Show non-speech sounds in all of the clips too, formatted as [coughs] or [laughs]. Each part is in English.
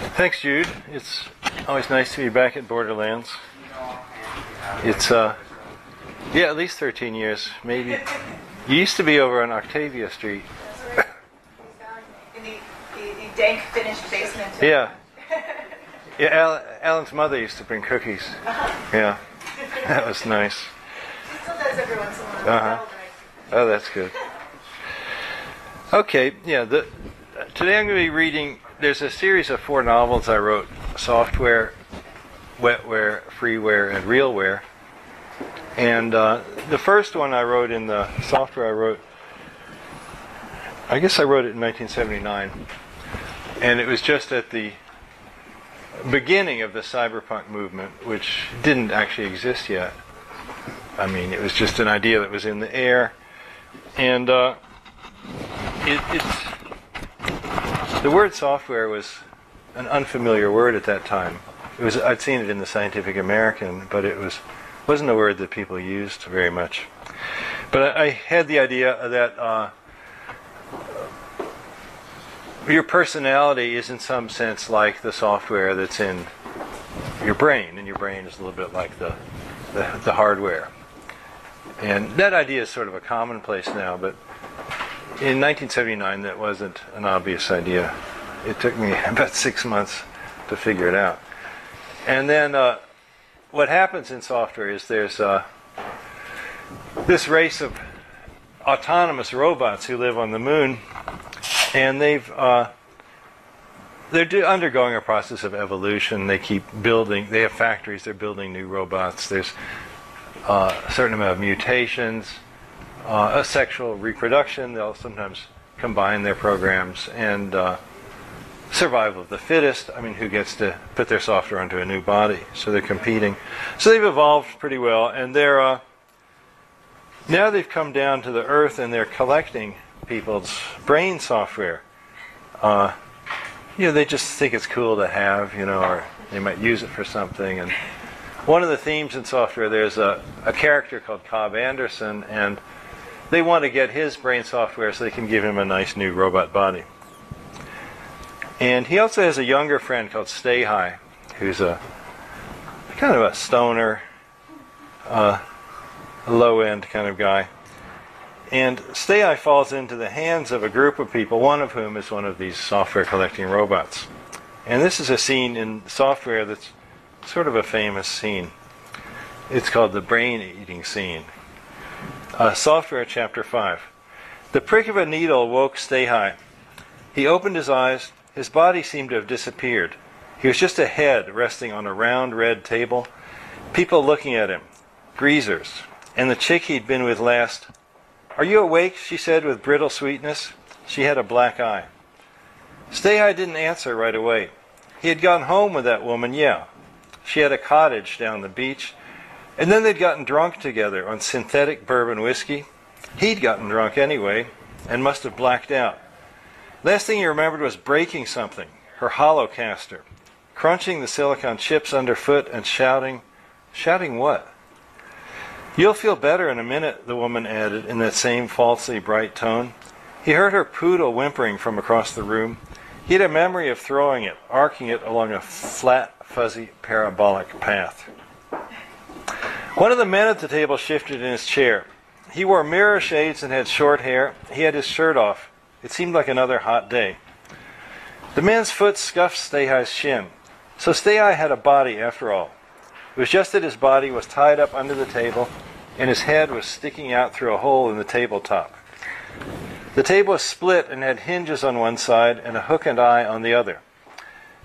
Thanks, Jude. It's always nice to be back at Borderlands. It's, uh, yeah, at least 13 years, maybe. You used to be over on Octavia Street. In the, the, the dank finished basement. Yeah. Yeah, Al- Alan's mother used to bring cookies. Yeah. That was nice. She still does every once in a while. Uh-huh. That'll drive me. Oh, that's good. Okay, yeah. The, today I'm going to be reading. There's a series of four novels I wrote: software, wetware, freeware, and realware. And uh, the first one I wrote in the software I wrote. I guess I wrote it in 1979, and it was just at the beginning of the cyberpunk movement, which didn't actually exist yet. I mean, it was just an idea that was in the air, and uh, it, it's the word software was an unfamiliar word at that time. It was I'd seen it in the Scientific American, but it was wasn't a word that people used very much. But I, I had the idea that uh, your personality is in some sense like the software that's in your brain, and your brain is a little bit like the, the, the hardware. And that idea is sort of a commonplace now, but in 1979 that wasn't an obvious idea. It took me [laughs] about six months to figure it out. And then uh, what happens in software is there's uh, this race of autonomous robots who live on the moon, and they've uh, they're undergoing a process of evolution. They keep building. They have factories. They're building new robots. There's uh, a certain amount of mutations, uh, sexual reproduction. They'll sometimes combine their programs and uh, survival of the fittest. I mean, who gets to put their software onto a new body? So they're competing. So they've evolved pretty well, and they're uh, now they've come down to the earth and they're collecting people's brain software. Uh, you know, they just think it's cool to have, you know, or they might use it for something. And one of the themes in software, there's a, a character called Cobb Anderson, and they want to get his brain software so they can give him a nice new robot body. And he also has a younger friend called Sta-Hi, who's a kind of a stoner, uh, low end kind of guy. And Sta-Hi falls into the hands of a group of people, one of whom is one of these software collecting robots. And this is a scene in software that's sort of a famous scene. It's called the brain eating scene. Uh, software chapter 5. The prick of a needle woke Sta-Hi. He opened his eyes. His body seemed to have disappeared. He was just a head resting on a round red table, people looking at him, greasers, and the chick he'd been with last. Are you awake? she said with brittle sweetness. She had a black eye. Sta-Hi didn't answer right away. He had gone home with that woman, yeah. She had a cottage down the beach, and then they'd gotten drunk together on synthetic bourbon whiskey. He'd gotten drunk anyway, and must have blacked out. Last thing he remembered was breaking something, her holocaster, crunching the silicon chips underfoot and shouting, shouting what? You'll feel better in a minute, the woman added in that same falsely bright tone. He heard her poodle whimpering from across the room. He had a memory of throwing it, arcing it along a flat, fuzzy, parabolic path. One of the men at the table shifted in his chair. He wore mirror shades and had short hair. He had his shirt off. It seemed like another hot day. The man's foot scuffed Stay shin. So Stay had a body after all. It was just that his body was tied up under the table and his head was sticking out through a hole in the tabletop. The table was split and had hinges on one side and a hook and eye on the other.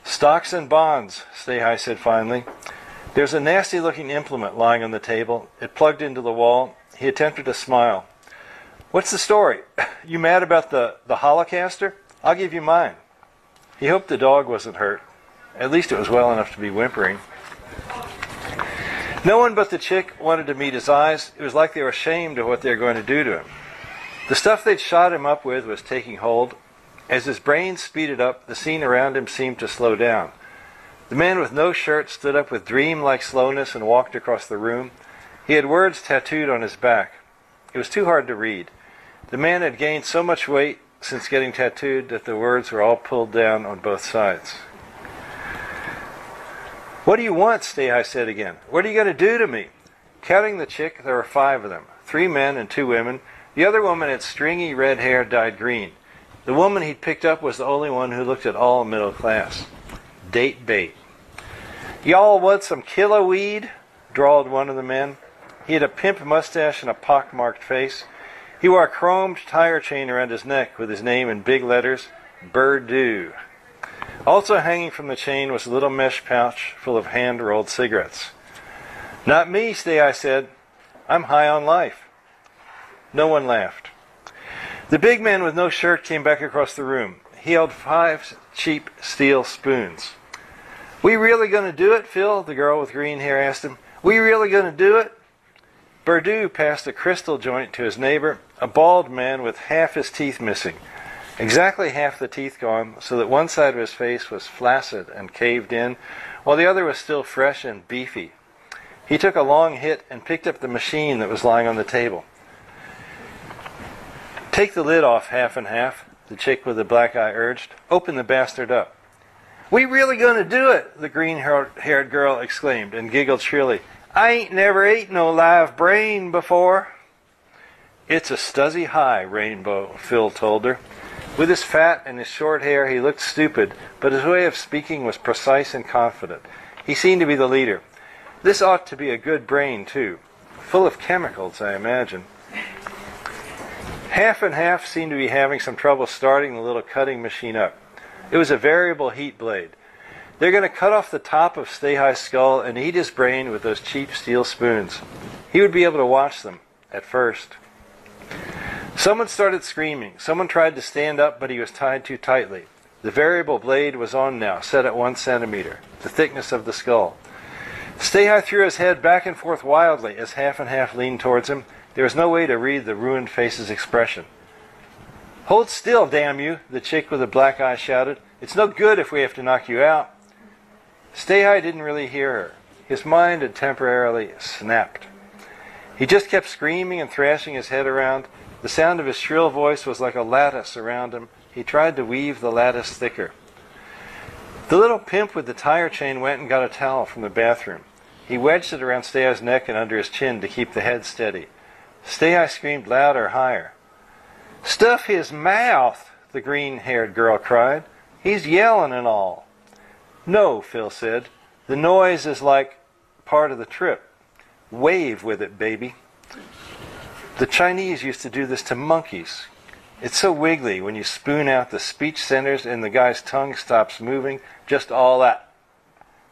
Stocks and bonds, Stay said finally. There's a nasty looking implement lying on the table. It plugged into the wall. He attempted to smile. What's the story? [laughs] You mad about the, the holocaster? I'll give you mine. He hoped the dog wasn't hurt. At least it was well enough to be whimpering. No one but the chick wanted to meet his eyes. It was like they were ashamed of what they were going to do to him. The stuff they'd shot him up with was taking hold. As his brain speeded up, the scene around him seemed to slow down. The man with no shirt stood up with dream like slowness and walked across the room. He had words tattooed on his back. It was too hard to read. The man had gained so much weight since getting tattooed that the words were all pulled down on both sides. What do you want? Stay said again. What are you going to do to me? Counting the chick, there were five of them three men and two women. The other woman had stringy red hair dyed green. The woman he'd picked up was the only one who looked at all middle class. Date bait. Y'all want some killer weed? drawled one of the men. He had a pimp mustache and a pockmarked face. He wore a chromed tire chain around his neck with his name in big letters, Berdoo. Also hanging from the chain was a little mesh pouch full of hand rolled cigarettes. Not me, Stay, I said. I'm high on life. No one laughed. The big man with no shirt came back across the room. He held five cheap steel spoons. We really going to do it, Phil? The girl with green hair asked him. We really going to do it? Berdoo passed a crystal joint to his neighbor, a bald man with half his teeth missing. Exactly half the teeth gone, so that one side of his face was flaccid and caved in, while the other was still fresh and beefy. He took a long hit and picked up the machine that was lying on the table. Take the lid off half and half, the chick with the black eye urged. Open the bastard up. We really going to do it, the green haired girl exclaimed and giggled shrilly. I ain't never ate no live brain before. It's a stuzzy high, Rainbow, Phil told her. With his fat and his short hair, he looked stupid, but his way of speaking was precise and confident. He seemed to be the leader. This ought to be a good brain, too. Full of chemicals, I imagine. Half and half seemed to be having some trouble starting the little cutting machine up. It was a variable heat blade. They're going to cut off the top of Stay skull and eat his brain with those cheap steel spoons. He would be able to watch them, at first. Someone started screaming. Someone tried to stand up, but he was tied too tightly. The variable blade was on now, set at one centimeter, the thickness of the skull. Stay threw his head back and forth wildly as half and half leaned towards him. There was no way to read the ruined face's expression. Hold still, damn you, the chick with the black eye shouted. It's no good if we have to knock you out. Stay didn't really hear her. His mind had temporarily snapped. He just kept screaming and thrashing his head around. The sound of his shrill voice was like a lattice around him. He tried to weave the lattice thicker. The little pimp with the tire chain went and got a towel from the bathroom. He wedged it around Stay neck and under his chin to keep the head steady. Stay screamed louder, higher. Stuff his mouth, the green haired girl cried. He's yelling and all. No, Phil said. The noise is like part of the trip. Wave with it, baby. The Chinese used to do this to monkeys. It's so wiggly when you spoon out the speech centers and the guy's tongue stops moving, just all that.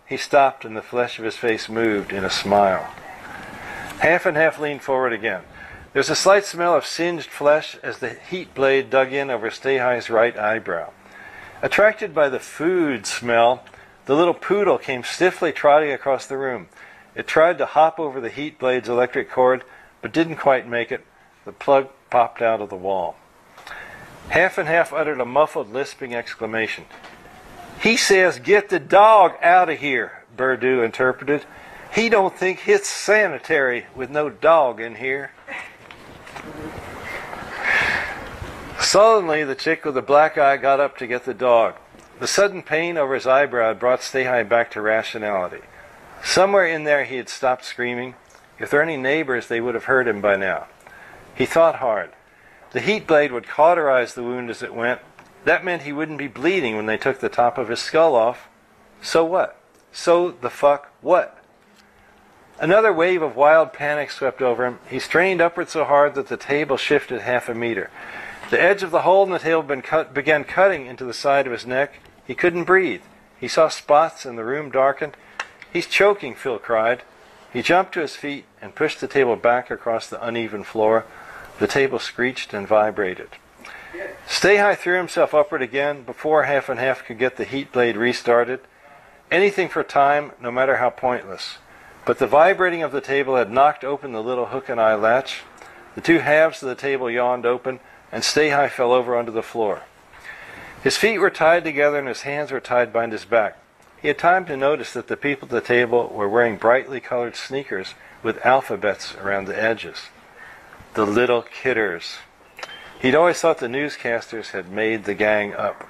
He stopped and the flesh of his face moved in a smile. Half and half leaned forward again. There was a slight smell of singed flesh as the heat blade dug in over Stay right eyebrow. Attracted by the food smell, the little poodle came stiffly trotting across the room. It tried to hop over the heat blade's electric cord, but didn't quite make it. The plug popped out of the wall. Half and Half uttered a muffled, lisping exclamation. He says, Get the dog out of here, Berdoo interpreted. He don't think it's sanitary with no dog in here. Sullenly, the chick with the black eye got up to get the dog. The sudden pain over his eyebrow brought Stay back to rationality. Somewhere in there he had stopped screaming. If there were any neighbors, they would have heard him by now. He thought hard. The heat blade would cauterize the wound as it went. That meant he wouldn't be bleeding when they took the top of his skull off. So what? So the fuck what? Another wave of wild panic swept over him. He strained upward so hard that the table shifted half a meter. The edge of the hole in the table cut, began cutting into the side of his neck. He couldn't breathe. He saw spots and the room darkened. He's choking, Phil cried. He jumped to his feet and pushed the table back across the uneven floor. The table screeched and vibrated. Sta-Hi threw himself upward again before Half and Half could get the heat blade restarted. Anything for time, no matter how pointless. But the vibrating of the table had knocked open the little hook and eye latch. The two halves of the table yawned open, and Sta-Hi fell over onto the floor. His feet were tied together and his hands were tied behind his back. He had time to notice that the people at the table were wearing brightly colored sneakers with alphabets around the edges. The little kidders. He'd always thought the newscasters had made the gang up.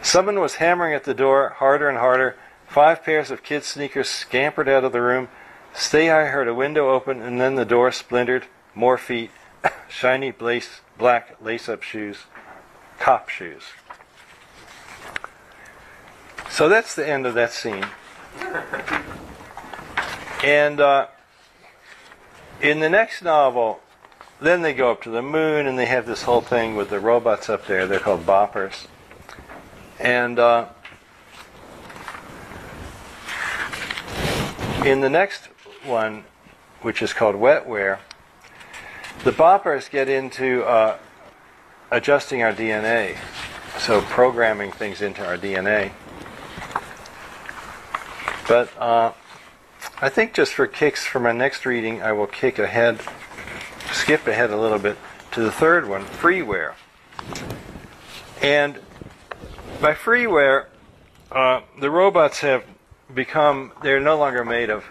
Someone was hammering at the door harder and harder. Five pairs of kid sneakers scampered out of the room. Stay, I heard a window open, and then the door splintered. More feet, [coughs] shiny lace, black lace-up shoes, cop shoes. So that's the end of that scene. And uh, in the next novel, then they go up to the moon and they have this whole thing with the robots up there. They're called boppers. And uh, in the next one, which is called wetware, the boppers get into uh, adjusting our DNA, so programming things into our DNA. But uh, I think just for kicks, for my next reading, I will kick ahead, skip ahead a little bit to the third one, freeware. And by freeware, uh, the robots have become, they're no longer made of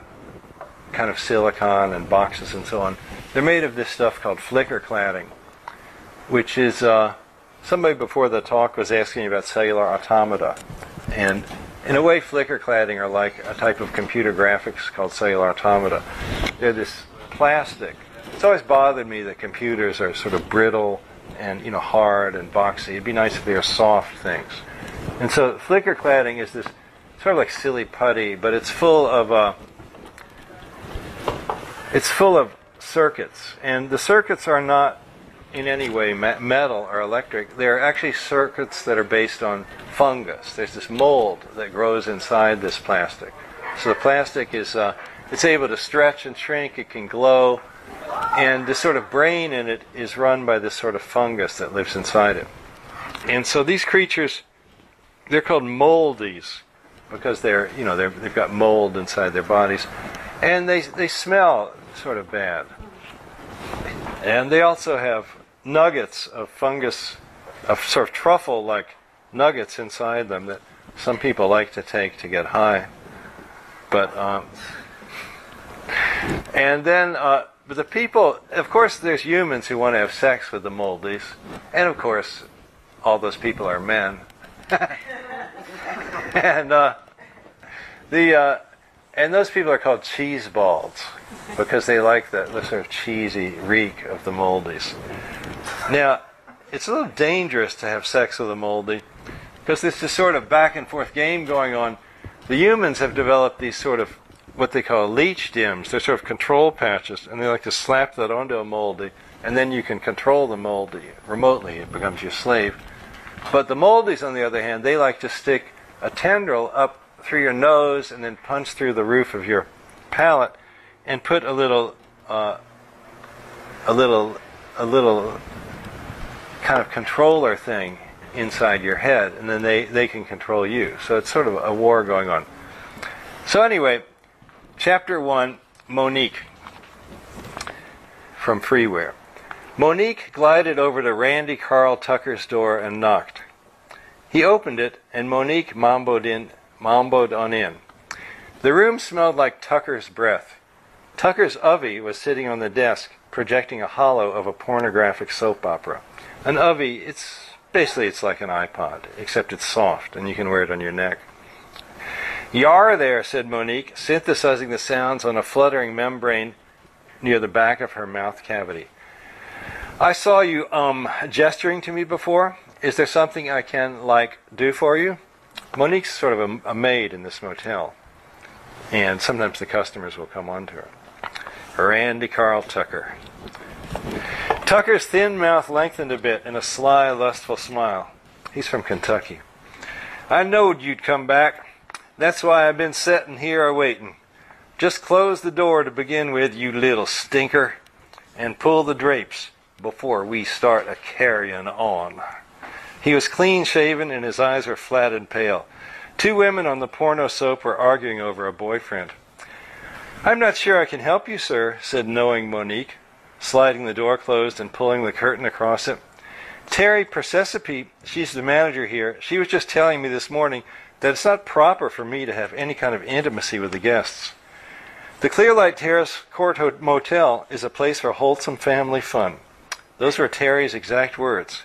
kind of silicon and boxes and so on. They're made of this stuff called flicker cladding, which is, uh, somebody before the talk was asking about cellular automata. And in a way, flicker cladding are like a type of computer graphics called cellular automata. They're this plastic. It's always bothered me that computers are sort of brittle and you know hard and boxy. It'd be nice if they were soft things. And so flicker cladding is this sort of like silly putty, but it's full of uh, it's full of circuits, and the circuits are not in any way metal or electric. They're actually circuits that are based on fungus. There's this mold that grows inside this plastic. So the plastic is uh, it's able to stretch and shrink. It can glow, and this sort of brain in it is run by this sort of fungus that lives inside it. And so these creatures, they're called moldies because they're you know they're, they've got mold inside their bodies, and they they smell sort of bad. And they also have nuggets of fungus, of sort of truffle-like nuggets inside them that some people like to take to get high. But um, and then uh, but the people, of course, there's humans who want to have sex with the moldies, and of course, all those people are men. [laughs] and uh, the uh, and those people are called cheese balls because they like the sort of cheesy reek of the moldies. Now, it's a little dangerous to have sex with a moldy because there's this sort of back and forth game going on. The humans have developed these sort of what they call leech dims. They're sort of control patches, and they like to slap that onto a moldy, and then you can control the moldy remotely. It becomes your slave. But the moldies, on the other hand, they like to stick a tendril up through your nose and then punch through the roof of your palate and put a little, uh, a little, a little kind of controller thing inside your head, and then they, they can control you. So it's sort of a war going on. So anyway, chapter one, Monique from Freeware. Monique glided over to Randy Carl Tucker's door and knocked. He opened it, and Monique mamboed in, mamboed on in. The room smelled like Tucker's breath. Tucker's Uvvy was sitting on the desk, projecting a holo of a pornographic soap opera. An Uvvy, it's basically it's like an iPod, except it's soft and you can wear it on your neck. Yar there, said Monique, synthesizing the sounds on a fluttering membrane near the back of her mouth cavity. I saw you um gesturing to me before. Is there something I can like do for you? Monique's sort of a, a maid in this motel, and sometimes the customers will come on to her. Randy Carl Tucker. Tucker's thin mouth lengthened a bit in a sly, lustful smile. He's from Kentucky. I knowed you'd come back. That's why I've been settin' here a waitin'. Just close the door to begin with, you little stinker, and pull the drapes before we start a carryin' on. He was clean shaven and his eyes were flat and pale. Two women on the porno soap were arguing over a boyfriend. I'm not sure I can help you, sir, said knowing Monique, sliding the door closed and pulling the curtain across it. Terry Persesepe, she's the manager here, she was just telling me this morning that it's not proper for me to have any kind of intimacy with the guests. The Clearlight Terrace Court Motel is a place for wholesome family fun. Those were Terry's exact words.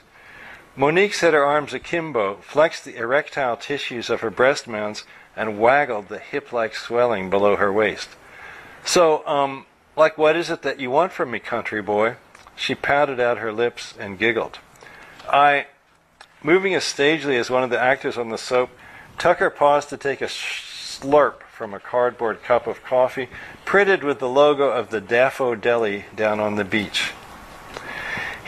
Monique set her arms akimbo, flexed the erectile tissues of her breast mounds, and waggled the hip like swelling below her waist. So, um, like, what is it that you want from me, country boy? She pouted out her lips and giggled. I. Moving as stagely as one of the actors on the soap, Tucker paused to take a slurp from a cardboard cup of coffee printed with the logo of the Daffo Deli down on the beach.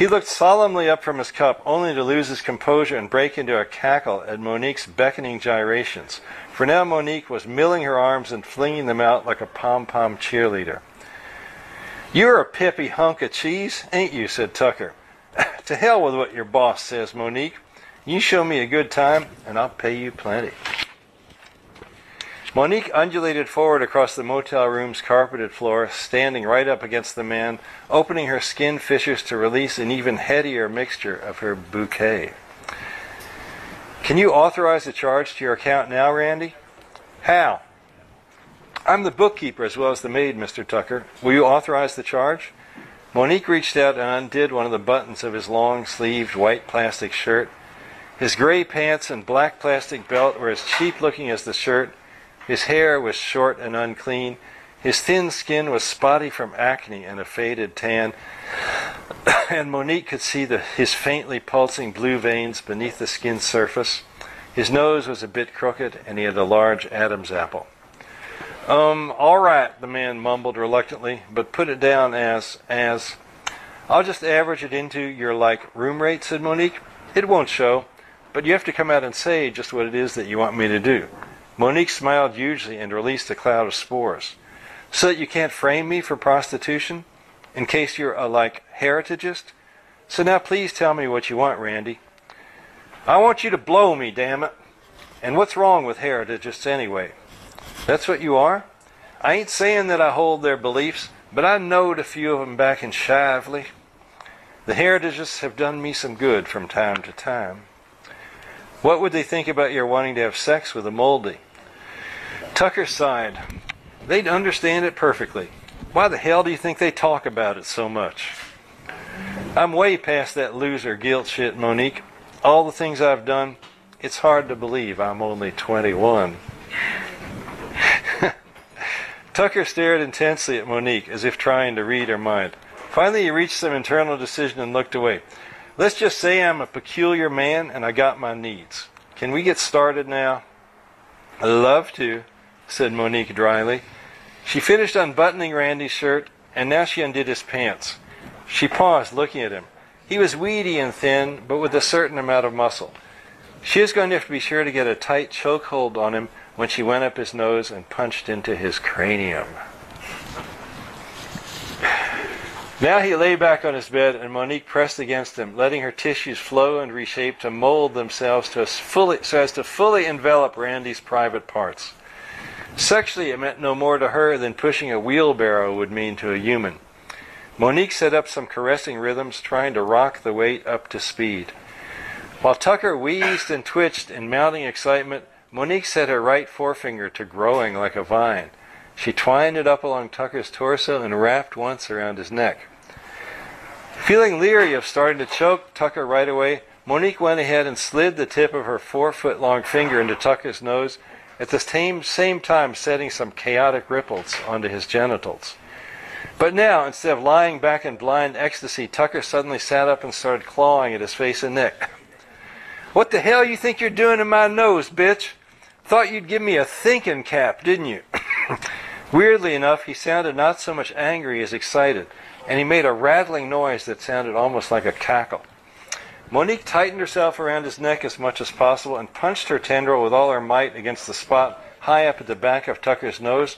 He looked solemnly up from his cup, only to lose his composure and break into a cackle at Monique's beckoning gyrations. For now Monique was milling her arms and flinging them out like a pom pom cheerleader. You're a pippy hunk of cheese, ain't you? said Tucker. [laughs] to hell with what your boss says, Monique. You show me a good time, and I'll pay you plenty. Monique undulated forward across the motel room's carpeted floor, standing right up against the man, opening her skin fissures to release an even headier mixture of her bouquet. Can you authorize a charge to your account now, Randy? How? I'm the bookkeeper as well as the maid, Mr. Tucker. Will you authorize the charge? Monique reached out and undid one of the buttons of his long sleeved white plastic shirt. His gray pants and black plastic belt were as cheap looking as the shirt, his hair was short and unclean. His thin skin was spotty from acne and a faded tan, [coughs] and Monique could see the, his faintly pulsing blue veins beneath the skin's surface. His nose was a bit crooked, and he had a large Adam's apple. Um, all right, the man mumbled reluctantly, but put it down as, as, I'll just average it into your, like, room rate, said Monique. It won't show, but you have to come out and say just what it is that you want me to do. Monique smiled hugely and released a cloud of spores. So that you can't frame me for prostitution? In case you're a, like, heritagist? So now please tell me what you want, Randy. I want you to blow me, damn it. And what's wrong with heritagists anyway? That's what you are? I ain't saying that I hold their beliefs, but I knowed a few of 'em back in Shively. The heritagists have done me some good from time to time. What would they think about your wanting to have sex with a moldy? Tucker sighed. They'd understand it perfectly. Why the hell do you think they talk about it so much? I'm way past that loser guilt shit, Monique. All the things I've done, it's hard to believe I'm only 21. [laughs] Tucker stared intensely at Monique as if trying to read her mind. Finally, he reached some internal decision and looked away. Let's just say I'm a peculiar man and I got my needs. Can we get started now? I'd love to, said Monique dryly. She finished unbuttoning Randy's shirt, and now she undid his pants. She paused, looking at him. He was weedy and thin, but with a certain amount of muscle. She was going to have to be sure to get a tight chokehold on him when she went up his nose and punched into his cranium. Now he lay back on his bed, and Monique pressed against him, letting her tissues flow and reshape to mold themselves to fully, so as to fully envelop Randy's private parts. Sexually, it meant no more to her than pushing a wheelbarrow would mean to a human. Monique set up some caressing rhythms, trying to rock the weight up to speed. While Tucker wheezed and twitched in mounting excitement, Monique set her right forefinger to growing like a vine. She twined it up along Tucker's torso and wrapped once around his neck. Feeling leery of starting to choke Tucker right away, Monique went ahead and slid the tip of her four foot long finger into Tucker's nose, at the same, same time setting some chaotic ripples onto his genitals. But now, instead of lying back in blind ecstasy, Tucker suddenly sat up and started clawing at his face and neck. What the hell you think you're doing in my nose, bitch? Thought you'd give me a thinking cap, didn't you? [laughs] Weirdly enough, he sounded not so much angry as excited and he made a rattling noise that sounded almost like a cackle. Monique tightened herself around his neck as much as possible and punched her tendril with all her might against the spot high up at the back of Tucker's nose,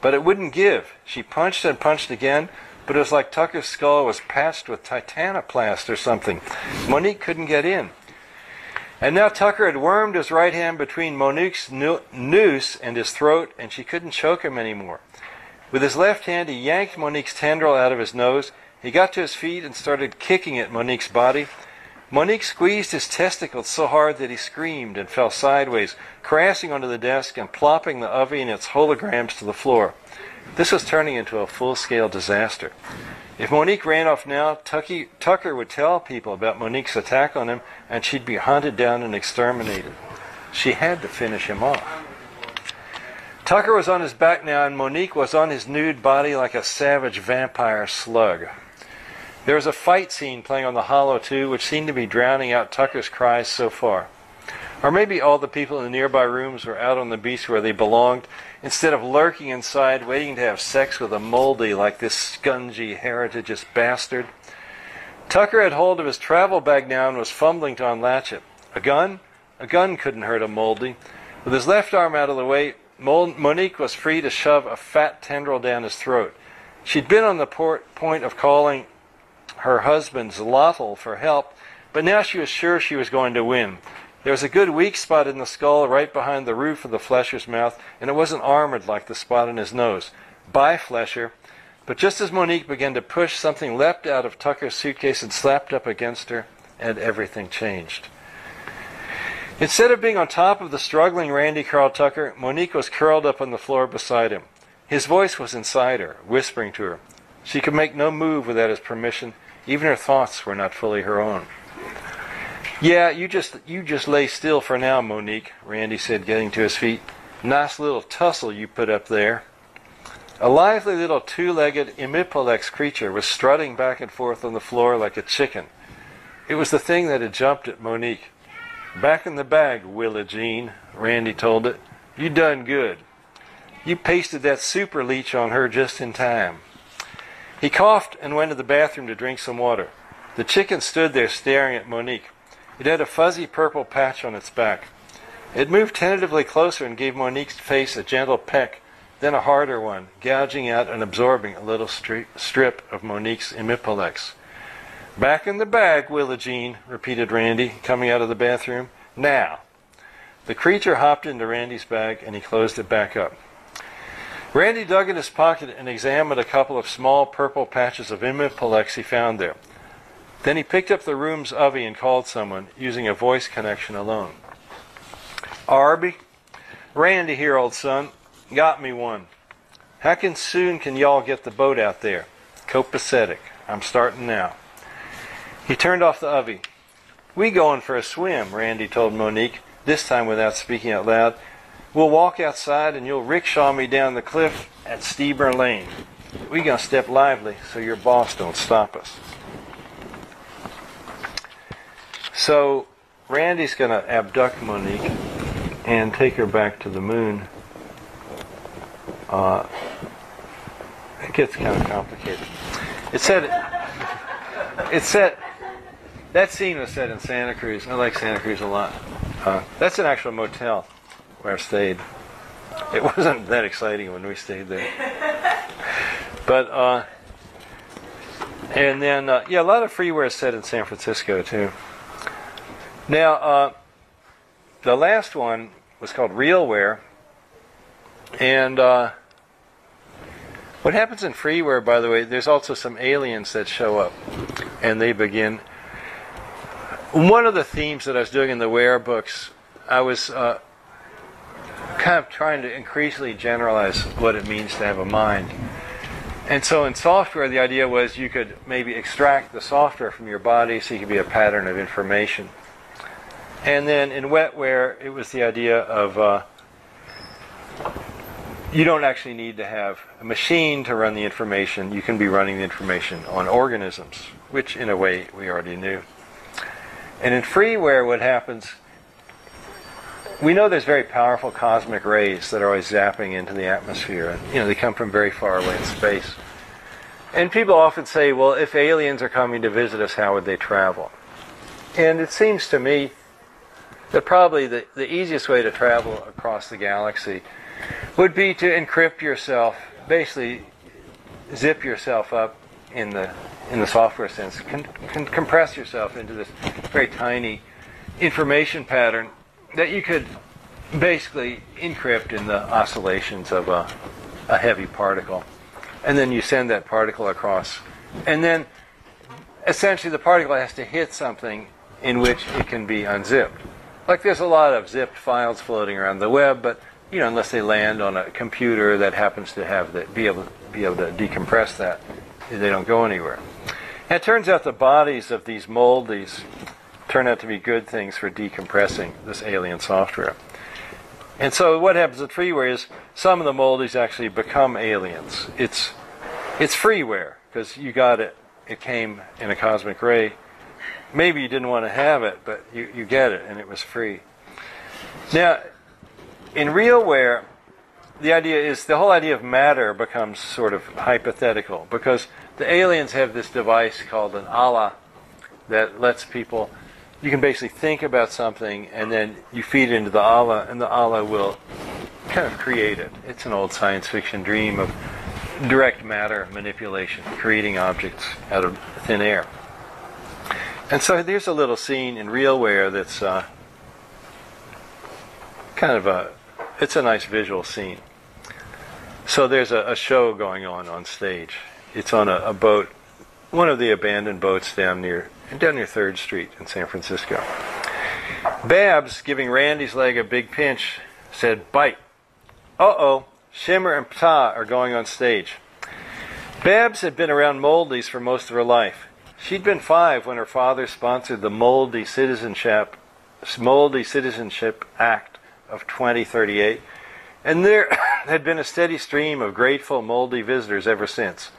but it wouldn't give. She punched and punched again, but it was like Tucker's skull was patched with titanoplast or something. Monique couldn't get in. And now Tucker had wormed his right hand between Monique's noose and his throat, and she couldn't choke him anymore. With his left hand, he yanked Monique's tendril out of his nose. He got to his feet and started kicking at Monique's body. Monique squeezed his testicles so hard that he screamed and fell sideways, crashing onto the desk and plopping the oven and its holograms to the floor. This was turning into a full scale disaster. If Monique ran off now, Tucky, Tucker would tell people about Monique's attack on him, and she'd be hunted down and exterminated. She had to finish him off. Tucker was on his back now, and Monique was on his nude body like a savage vampire slug. There was a fight scene playing on the holo, too, which seemed to be drowning out Tucker's cries so far. Or maybe all the people in the nearby rooms were out on the beach where they belonged, instead of lurking inside, waiting to have sex with a moldy like this scungy heritagist bastard. Tucker had hold of his travel bag now and was fumbling to unlatch it. A gun? A gun couldn't hurt a moldy. With his left arm out of the way, Monique was free to shove a fat tendril down his throat. She'd been on the port, point of calling her husband's Lottel for help, but now she was sure she was going to win. There was a good weak spot in the skull right behind the roof of the flesher's mouth, and it wasn't armored like the spot in his nose. By Flesher. But just as Monique began to push, something leapt out of Tucker's suitcase and slapped up against her, and everything changed. Instead of being on top of the struggling Randy Carl Tucker, Monique was curled up on the floor beside him. His voice was inside her, whispering to her. She could make no move without his permission. Even her thoughts were not fully her own. Yeah, you just you just lay still for now, Monique, Randy said, getting to his feet. Nice little tussle you put up there. A lively little two-legged imipolex creature was strutting back and forth on the floor like a chicken. It was the thing that had jumped at Monique. Back in the bag, Willa Jean, Randy told it. You done good. You pasted that super leech on her just in time. He coughed and went to the bathroom to drink some water. The chicken stood there staring at Monique. It had a fuzzy purple patch on its back. It moved tentatively closer and gave Monique's face a gentle peck, then a harder one, gouging out and absorbing a little strip of Monique's imipolex. Back in the bag, Willa Jean, repeated Randy, coming out of the bathroom. Now. The creature hopped into Randy's bag and he closed it back up. Randy dug in his pocket and examined a couple of small purple patches of imipolex he found there. Then he picked up the room's uvvy and called someone, using a voice connection alone. Arby? Randy here, old son. Got me one. How can soon can y'all get the boat out there? Copacetic. I'm starting now. He turned off the uvvy. We going for a swim, Randy told Monique, this time without speaking out loud. We'll walk outside and you'll rickshaw me down the cliff at Steber Lane. We gonna step lively so your boss don't stop us. So Randy's gonna abduct Monique and take her back to the moon. Uh, it gets kind of complicated. It said it said that scene was set in Santa Cruz. I like Santa Cruz a lot. Uh, that's an actual motel where I stayed. It [laughs] wasn't that exciting when we stayed there. [laughs] But, uh, and then, uh, yeah, a lot of freeware is set in San Francisco too. Now, uh, the last one was called Realware. And uh, what happens in freeware, by the way, there's also some aliens that show up and they begin one of the themes that I was doing in the Ware books, I was uh, kind of trying to increasingly generalize what it means to have a mind. And so in software, the idea was you could maybe extract the software from your body so you could be a pattern of information. And then in wetware, it was the idea of uh, you don't actually need to have a machine to run the information. You can be running the information on organisms, which in a way we already knew. And in freeware, what happens, we know there's very powerful cosmic rays that are always zapping into the atmosphere. You know, they come from very far away in space. And people often say, well, if aliens are coming to visit us, how would they travel? And it seems to me that probably the, the easiest way to travel across the galaxy would be to encrypt yourself, basically zip yourself up in the in the software sense, can, can compress yourself into this very tiny information pattern that you could basically encrypt in the oscillations of a, a heavy particle. And then you send that particle across. And then essentially the particle has to hit something in which it can be unzipped. Like there's a lot of zipped files floating around the web, but you know, unless they land on a computer that happens to have the, be able be able to decompress that, they don't go anywhere. And it turns out the bodies of these moldies turn out to be good things for decompressing this alien software. And so what happens with freeware is some of the moldies actually become aliens. It's it's freeware because you got it. It came in a cosmic ray. Maybe you didn't want to have it, but you, you get it, and it was free. Now, in realware, the idea is the whole idea of matter becomes sort of hypothetical because the aliens have this device called an alla that lets people you can basically think about something and then you feed it into the alla and the alla will kind of create it. It's an old science fiction dream of direct matter manipulation, creating objects out of thin air. And so there's a little scene in RealWare that's uh, kind of a, it's a nice visual scene. So there's a, a show going on on stage. It's on a, a boat, one of the abandoned boats down near down near Third Street in San Francisco. Babs, giving Randy's leg a big pinch, said, "Bite." Uh oh, Shimmer and Ptah are going on stage. Babs had been around Moldies for most of her life. She'd been five when her father sponsored the Moldy Citizenship, Moldy Citizenship Act of 2038, and there [coughs] had been a steady stream of grateful Moldy visitors ever since.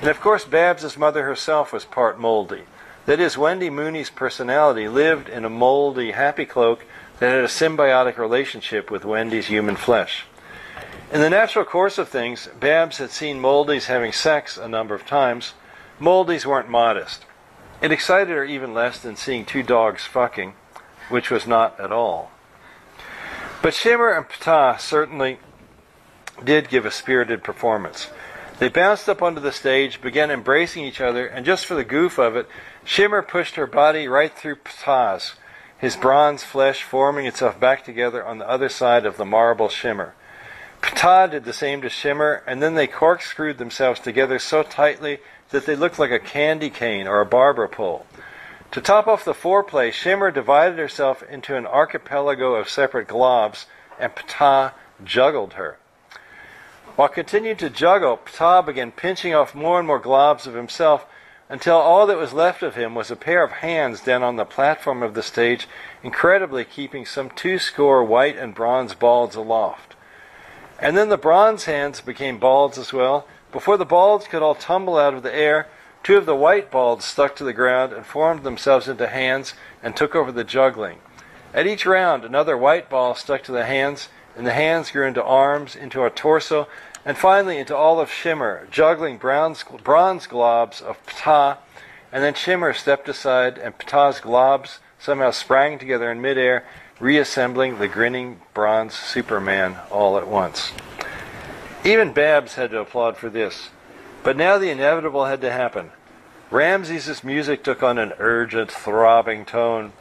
And of course, Babs's mother herself was part Moldy. That is, Wendy Mooney's personality lived in a moldy, happy cloak that had a symbiotic relationship with Wendy's human flesh. In the natural course of things, Babs had seen Moldies having sex a number of times. Moldies weren't modest. It excited her even less than seeing two dogs fucking, which was not at all. But Shimmer and Ptah certainly did give a spirited performance. They bounced up onto the stage, began embracing each other, and just for the goof of it, Shimmer pushed her body right through Ptah's, his bronze flesh forming itself back together on the other side of the marble Shimmer. Ptah did the same to Shimmer, and then they corkscrewed themselves together so tightly that they looked like a candy cane or a barber pole. To top off the foreplay, Shimmer divided herself into an archipelago of separate globs, and Ptah juggled her. While continuing to juggle, Ptah began pinching off more and more globs of himself until all that was left of him was a pair of hands down on the platform of the stage, incredibly keeping some two score white and bronze balls aloft. And then the bronze hands became balls as well. Before the balls could all tumble out of the air, two of the white balls stuck to the ground and formed themselves into hands and took over the juggling. At each round, another white ball stuck to the hands, and the hands grew into arms, into a torso, and finally into all of Shimmer, juggling bronze, bronze globs of Ptah. And then Shimmer stepped aside, and Ptah's globs somehow sprang together in midair, reassembling the grinning bronze Superman all at once. Even Babs had to applaud for this. But now the inevitable had to happen. Ramses' music took on an urgent, throbbing tone,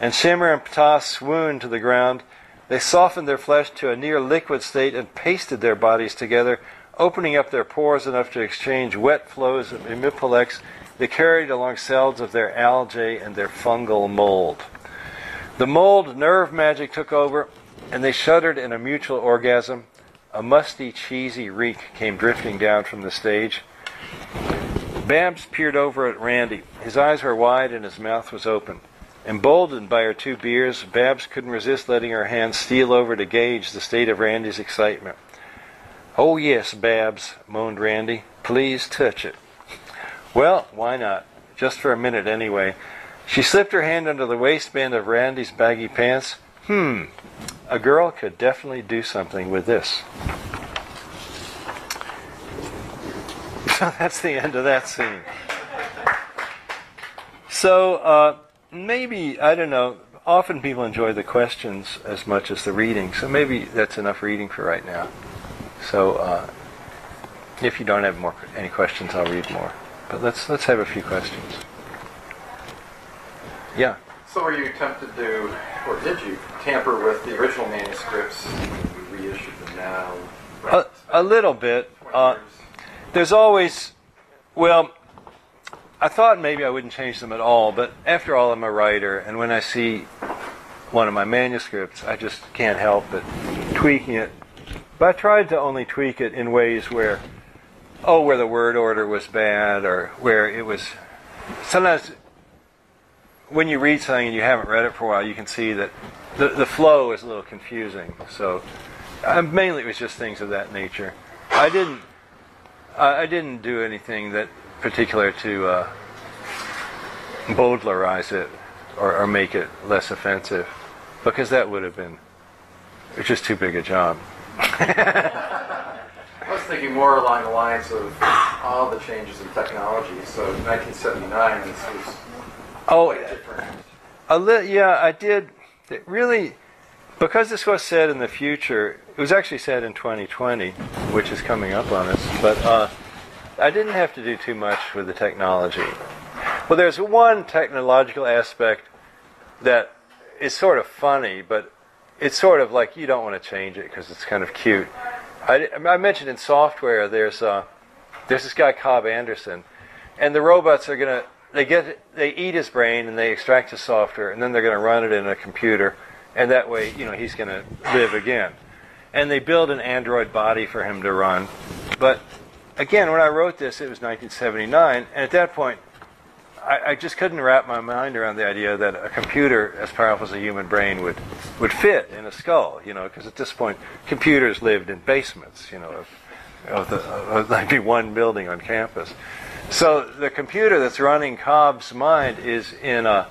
and Shimmer and Ptah swooned to the ground. They softened their flesh to a near liquid state and pasted their bodies together, opening up their pores enough to exchange wet flows of imipolex they carried along cells of their algae and their fungal mold. The mold nerve magic took over, and they shuddered in a mutual orgasm. A musty, cheesy reek came drifting down from the stage. Babs peered over at Randy. His eyes were wide and his mouth was open. Emboldened by her two beers, Babs couldn't resist letting her hand steal over to gauge the state of Randy's excitement. Oh, yes, Babs, moaned Randy. Please touch it. Well, why not? Just for a minute, anyway. She slipped her hand under the waistband of Randy's baggy pants. Hmm, a girl could definitely do something with this. So [laughs] that's the end of that scene. So uh, maybe, I don't know, often people enjoy the questions as much as the reading, so maybe that's enough reading for right now. So uh, if you don't have more any questions, I'll read more. But let's let's have a few questions. Yeah. So were you tempted to, or did you, tamper with the original manuscripts you reissued them now? A, a little bit. Uh? There's always, well, I thought maybe I wouldn't change them at all, but after all, I'm a writer, and when I see one of my manuscripts, I just can't help but tweaking it. But I tried to only tweak it in ways where oh, where the word order was bad or where it was. Sometimes when you read something and you haven't read it for a while, you can see that the, the flow is a little confusing. So uh, mainly it was just things of that nature. I didn't I didn't do anything that particular to uh, Bowdlerize it or, or make it less offensive because that would have been it's just too big a job. [laughs] I was thinking more along the lines of all the changes in technology. So 1979, this was Oh, different. A li- yeah, I did. It really, because this was said in the future, it was actually said in 2020, which is coming up on us. But uh, I didn't have to do too much with the technology. Well, there's one technological aspect that is sort of funny, but it's sort of like you don't want to change it because it's kind of cute. I, I mentioned in software, there's uh, there's this guy Cobb Anderson, and the robots are gonna they get they eat his brain and they extract his software and then they're gonna run it in a computer, and that way you know he's gonna live again, and they build an android body for him to run, but again when I wrote this it was 1979, and at that point I, I just couldn't wrap my mind around the idea that a computer as powerful as a human brain would would fit in a skull, you know, because at this point computers lived in basements, you know, of, of the of [laughs] maybe one building on campus. So the computer that's running Cobb's mind is in a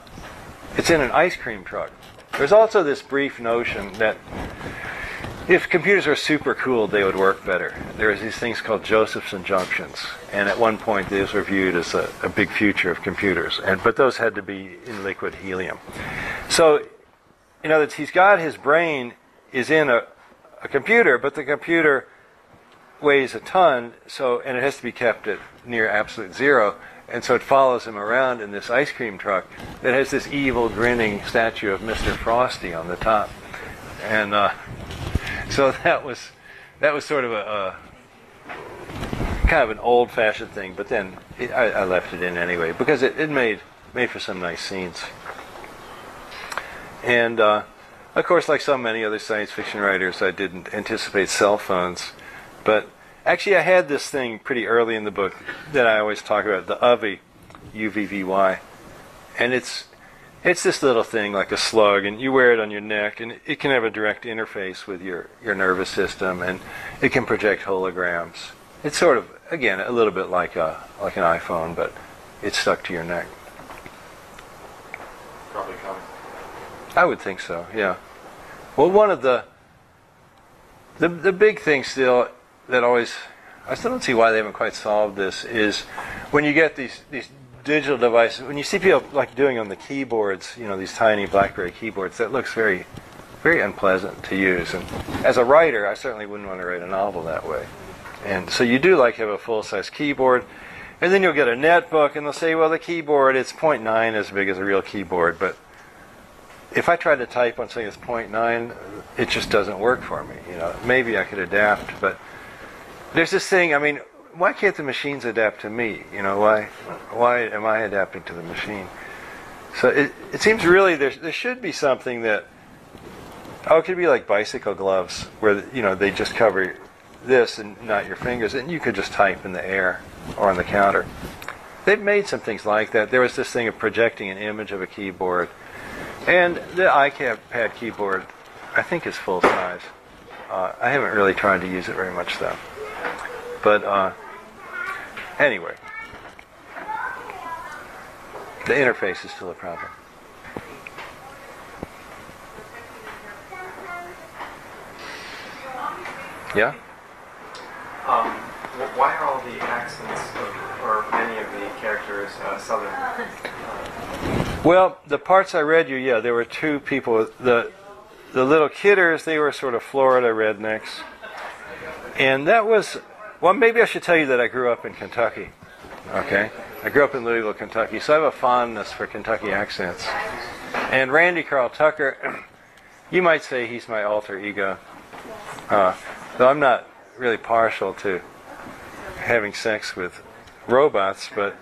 it's in an ice cream truck. There's also this brief notion that if computers were super cooled, they would work better. There There's these things called Josephson junctions, and at one point these were viewed as a, a big future of computers. And but those had to be in liquid helium. So, you know, that he's got his brain is in a, a computer, but the computer weighs a ton, so and it has to be kept at near absolute zero. And so it follows him around in this ice cream truck that has this evil, grinning statue of Mr. Frosty on the top. And uh, [laughs] so that was that was sort of a, a kind of an old-fashioned thing. But then it, I, I left it in anyway because it, it made made for some nice scenes. And uh, of course, like so many other science fiction writers, I didn't anticipate cell phones. But actually, I had this thing pretty early in the book that I always talk about, the Uvvy, U-V-V-Y. And it's it's this little thing like a slug, and you wear it on your neck, and it can have a direct interface with your, your nervous system, and it can project holograms. It's sort of, again, a little bit like a like an iPhone, but it's stuck to your neck. Probably coming. I would think so. Yeah. Well, one of the the the big thing still that always I still don't see why they haven't quite solved this is when you get these these digital devices when you see people like doing on the keyboards you know these tiny BlackBerry keyboards that looks very very unpleasant to use. And as a writer I certainly wouldn't want to write a novel that way. And so you do like have a full size keyboard and then you'll get a netbook and they'll say well the keyboard it's 0.9 as big as a real keyboard. But if I try to type on something that's 0.9, it just doesn't work for me. You know, maybe I could adapt, but there's this thing. I mean, why can't the machines adapt to me? You know, why why am I adapting to the machine? So it it seems really there there should be something that oh, it could be like bicycle gloves where you know they just cover this and not your fingers, and you could just type in the air or on the counter. They've made some things like that. There was this thing of projecting an image of a keyboard. And the iPad keyboard, I think, is full size. Uh, I haven't really tried to use it very much though. But uh, anyway, the interface is still a problem. Yeah. Um, why are all the accents of, or many of the characters uh, southern? Well, the parts I read you, yeah, there were two people. The the little kidders, they were sort of Florida rednecks, and that was. Well, maybe I should tell you that I grew up in Kentucky. Okay, I grew up in Louisville, Kentucky, so I have a fondness for Kentucky accents. And Randy Karl Tucker, [clears throat] you might say he's my alter ego. Uh, though I'm not really partial to having sex with robots, but.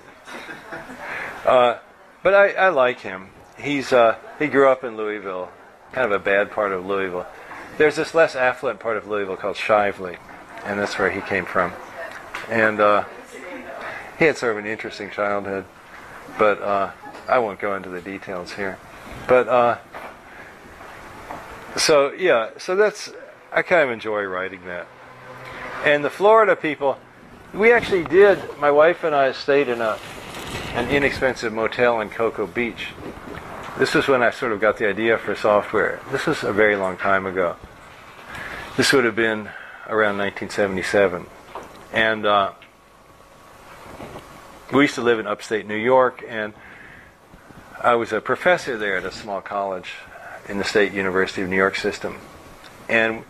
Uh, but I, I like him. He's uh, he grew up in Louisville, kind of a bad part of Louisville. There's this less affluent part of Louisville called Shively, and that's where he came from. and uh, he had sort of an interesting childhood. But uh, I won't go into the details here. But uh, so yeah, so that's I kind of enjoy writing that. And the Florida people, we actually did. My wife and I stayed in a an inexpensive motel in Cocoa Beach. This was when I sort of got the idea for software. This was a very long time ago. This would have been around 1977, and uh, we used to live in upstate New York, and I was a professor there at a small college in the State University of New York system, and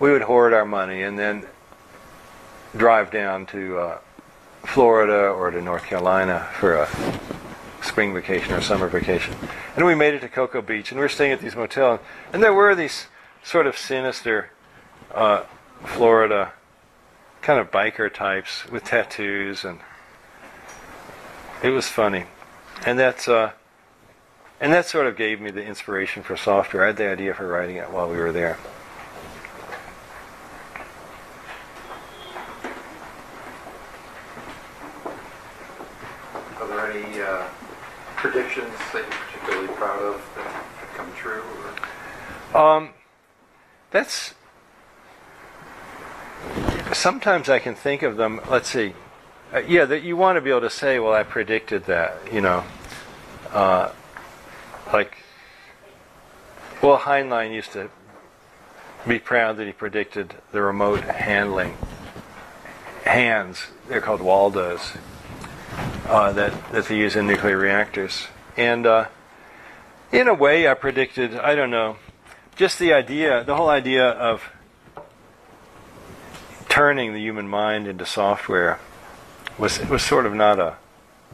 we would hoard our money and then drive down to uh, Florida or to North Carolina for a spring vacation or summer vacation. And we made it to Cocoa Beach, and we were staying at these motels, and there were these sort of sinister uh, Florida kind of biker types with tattoos, and it was funny. And that's uh, and that sort of gave me the inspiration for software. I had the idea for writing it while we were there. Are there any uh, predictions that you're particularly proud of that have come true? Or? Um, that's sometimes I can think of them. Let's see. Uh, yeah, that you want to be able to say, "Well, I predicted that," you know. Uh, like, well, Heinlein used to be proud that he predicted the remote handling hands. They're called Waldos uh, that that they use in nuclear reactors, and uh, in a way, I predicted. I don't know, just the idea, the whole idea of turning the human mind into software was was sort of not a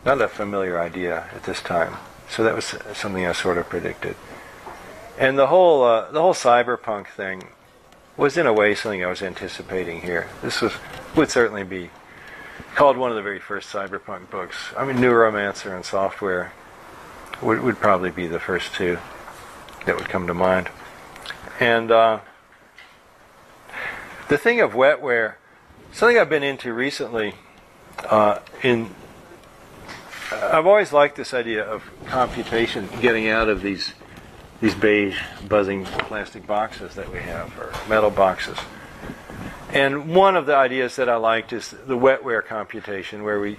not a familiar idea at this time. So that was something I sort of predicted. And the whole uh, the whole cyberpunk thing was in a way something I was anticipating here. This was would certainly be called one of the very first cyberpunk books. I mean, Neuromancer and Software would would probably be the first two that would come to mind. And uh, the thing of wetware, something I've been into recently. Uh, in I've always liked this idea of computation getting out of these these beige buzzing plastic boxes that we have or metal boxes. And one of the ideas that I liked is the wetware computation where we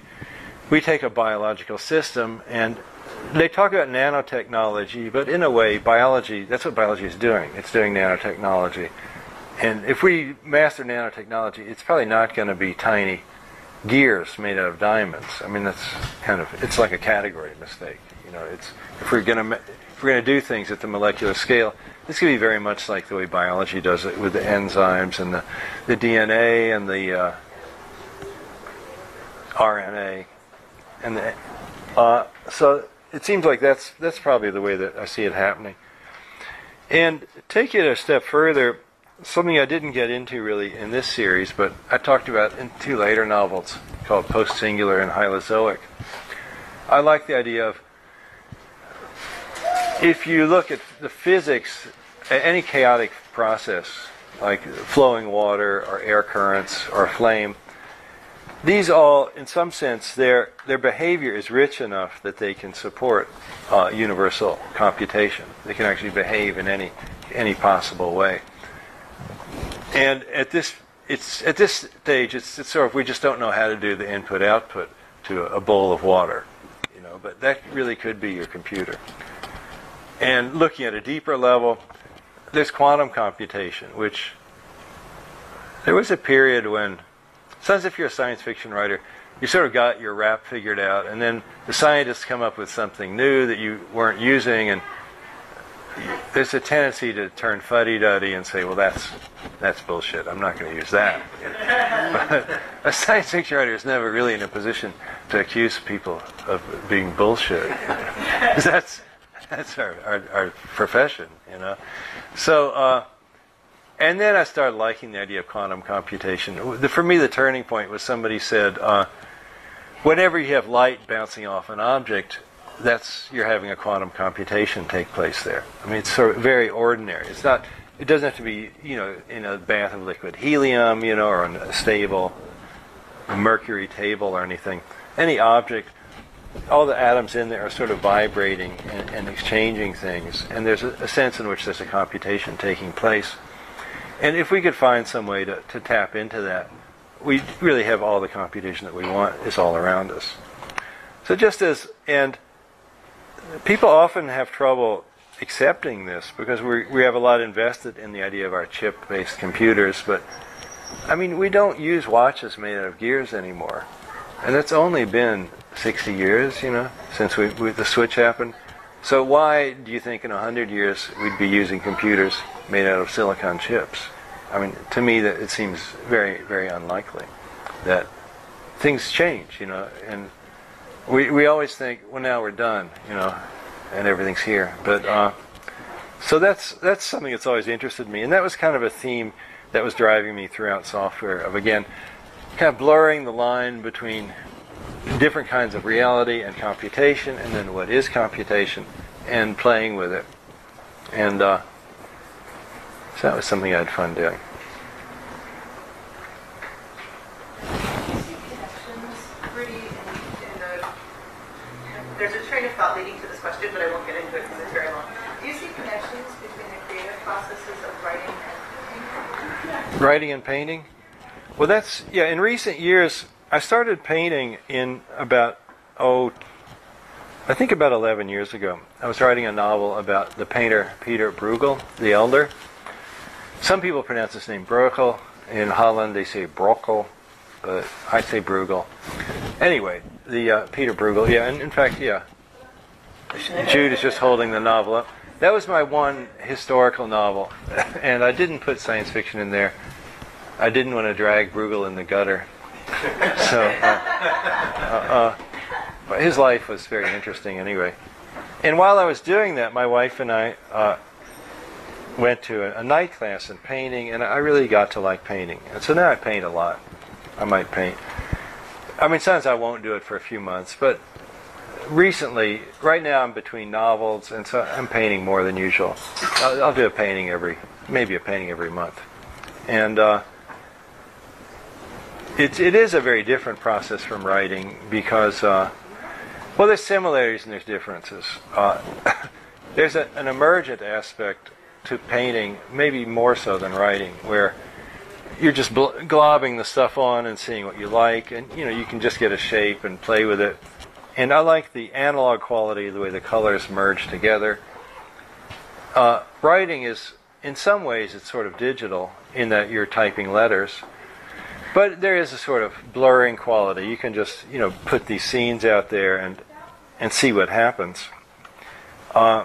we take a biological system and they talk about nanotechnology, but in a way biology that's what biology is doing. It's doing nanotechnology. And if we master nanotechnology, it's probably not going to be tiny gears made out of diamonds. I mean, that's kind of it's like a category mistake. You know, it's if we're going to if we're going to do things at the molecular scale, this could be very much like the way biology does it with the enzymes and the the DNA and the uh, RNA and the uh, so it seems like that's that's probably the way that I see it happening. And take it a step further, something I didn't get into really in this series, but I talked about in two later novels called Postsingular and Hylozoic. I like the idea of if you look at the physics, any chaotic process, like flowing water or air currents or flame, these all, in some sense, their their behavior is rich enough that they can support uh, universal computation. They can actually behave in any any possible way. And at this, it's at this stage, it's, it's sort of we just don't know how to do the input output to a, bowl of water, you know. But that really could be your computer. And looking at a deeper level, there's quantum computation, which there was a period when, sometimes if you're a science fiction writer, you sort of got your rap figured out, and then the scientists come up with something new that you weren't using, and there's a tendency to turn fuddy-duddy and say, well, that's that's bullshit. I'm not going to use that. but a science fiction writer is never really in a position to accuse people of being bullshit. [laughs] that's that's our, our, our, profession, you know. So, uh, and then I started liking the idea of quantum computation. For me, the turning point was somebody said, uh, whenever you have light bouncing off an object, that's you're having a quantum computation take place there. I mean, it's sort of very ordinary. It's not. It doesn't have to be, you know, in a bath of liquid helium, you know, or on a stable mercury table or anything. Any object, all the atoms in there are sort of vibrating and, and exchanging things, and there's a, a sense in which there's a computation taking place. And if we could find some way to, to tap into that, we really have all the computation that we want is all around us. So just as and people often have trouble accepting this because we we have a lot invested in the idea of our chip-based computers, but I mean we don't use watches made out of gears anymore, and it's only been 60 years, you know, since we, we the switch happened. So why do you think in 100 years we'd be using computers made out of silicon chips? I mean, to me that it seems very very unlikely that things change, you know, and we we always think, well, now we're done, you know, and everything's here. But uh, so that's that's something that's always interested me, and that was kind of a theme that was driving me throughout software of again, kind of blurring the line between different kinds of reality and computation, and then what is computation, and playing with it, and uh, so that was something I had fun doing. connections, Rudy, in, in the, there's a train of thought leading to this question, but I won't get into it because it's very long. Do you see connections between the creative processes of writing and painting? Writing and painting? Well, that's, yeah, in recent years, I started painting in about, oh, I think about 11 years ago. I was writing a novel about the painter Peter Bruegel, the Elder. Some people pronounce his name Bruegel. In Holland, they say Brokel, but I say Bruegel. Anyway, the uh, Peter Bruegel, yeah, and in fact, yeah. Jude is just holding the novel up. That was my one historical novel, [laughs] and I didn't put science fiction in there. I didn't want to drag Bruegel in the gutter. [laughs] So, uh, uh, uh, but his life was very interesting anyway. And while I was doing that, my wife and I uh, went to a, a night class in painting, and I really got to like painting. And so now I paint a lot. I might paint. I mean, sometimes I won't do it for a few months, but recently, right now, I'm between novels, and so I'm painting more than usual. I'll, I'll do a painting every, maybe a painting every month, and uh, it it is a very different process from writing because, uh, well, there's similarities and there's differences. Uh, [laughs] there's a, an emergent aspect to painting, maybe more so than writing, where you're just globbing the stuff on and seeing what you like, and you know you can just get a shape and play with it. And I like the analog quality, the way the colors merge together. Uh, writing is, in some ways, it's sort of digital in that you're typing letters, but there is a sort of blurring quality. You can just, you know, put these scenes out there and and see what happens. Uh,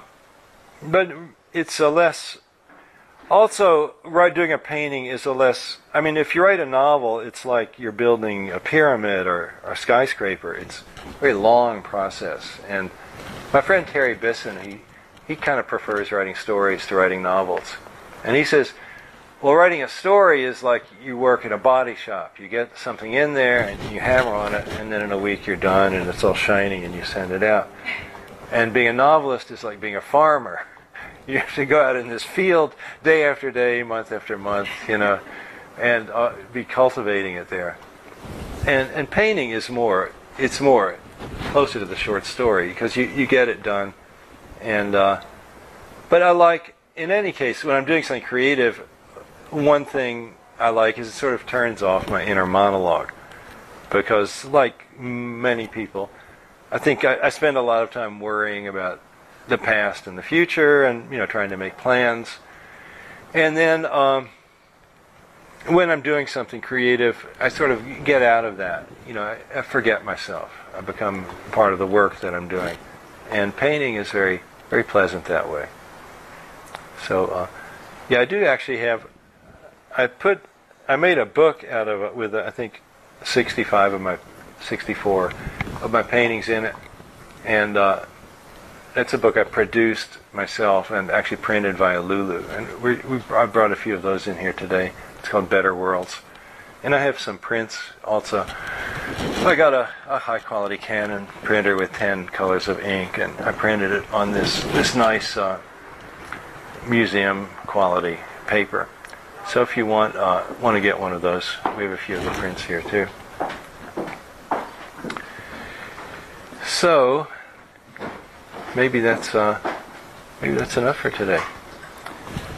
but it's a less also, doing a painting is a less. I mean, if you write a novel, it's like you're building a pyramid or, or a skyscraper. It's a very long process. And my friend Terry Bisson, he he kind of prefers writing stories to writing novels. And he says, well, writing a story is like you work in a body shop. You get something in there and you hammer on it, and then in a week you're done and it's all shiny and you send it out. And being a novelist is like being a farmer [laughs] you have to go out in this field day after day, month after month, you know, and uh, be cultivating it there. And and painting is more. It's more closer to the short story because you, you get it done. And uh, but I like in any case when I'm doing something creative, one thing I like is it sort of turns off my inner monologue because like many people, I think I, I spend a lot of time worrying about the past and the future, and you know, trying to make plans. And then um, when I'm doing something creative, I sort of get out of that. You know, I, I forget myself. I become part of the work that I'm doing, and painting is very, very pleasant that way. So, uh, yeah, I do actually have. I put, I made a book out of it with uh, I think 65 of my, 64 of my paintings in it, and uh, that's a book I produced myself and actually printed via Lulu. And we, we, I brought a few of those in here today. It's called Better Worlds. And I have some prints also. So I got a, a high quality Canon printer with 10 colors of ink, and I printed it on this, this nice uh, museum quality paper. So if you want, uh, want to get one of those, we have a few of the prints here too. So, maybe that's uh, maybe that's enough for today.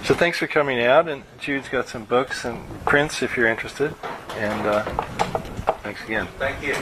So thanks for coming out, and Jude's got some books and prints if you're interested. And uh, thanks again. Thank you.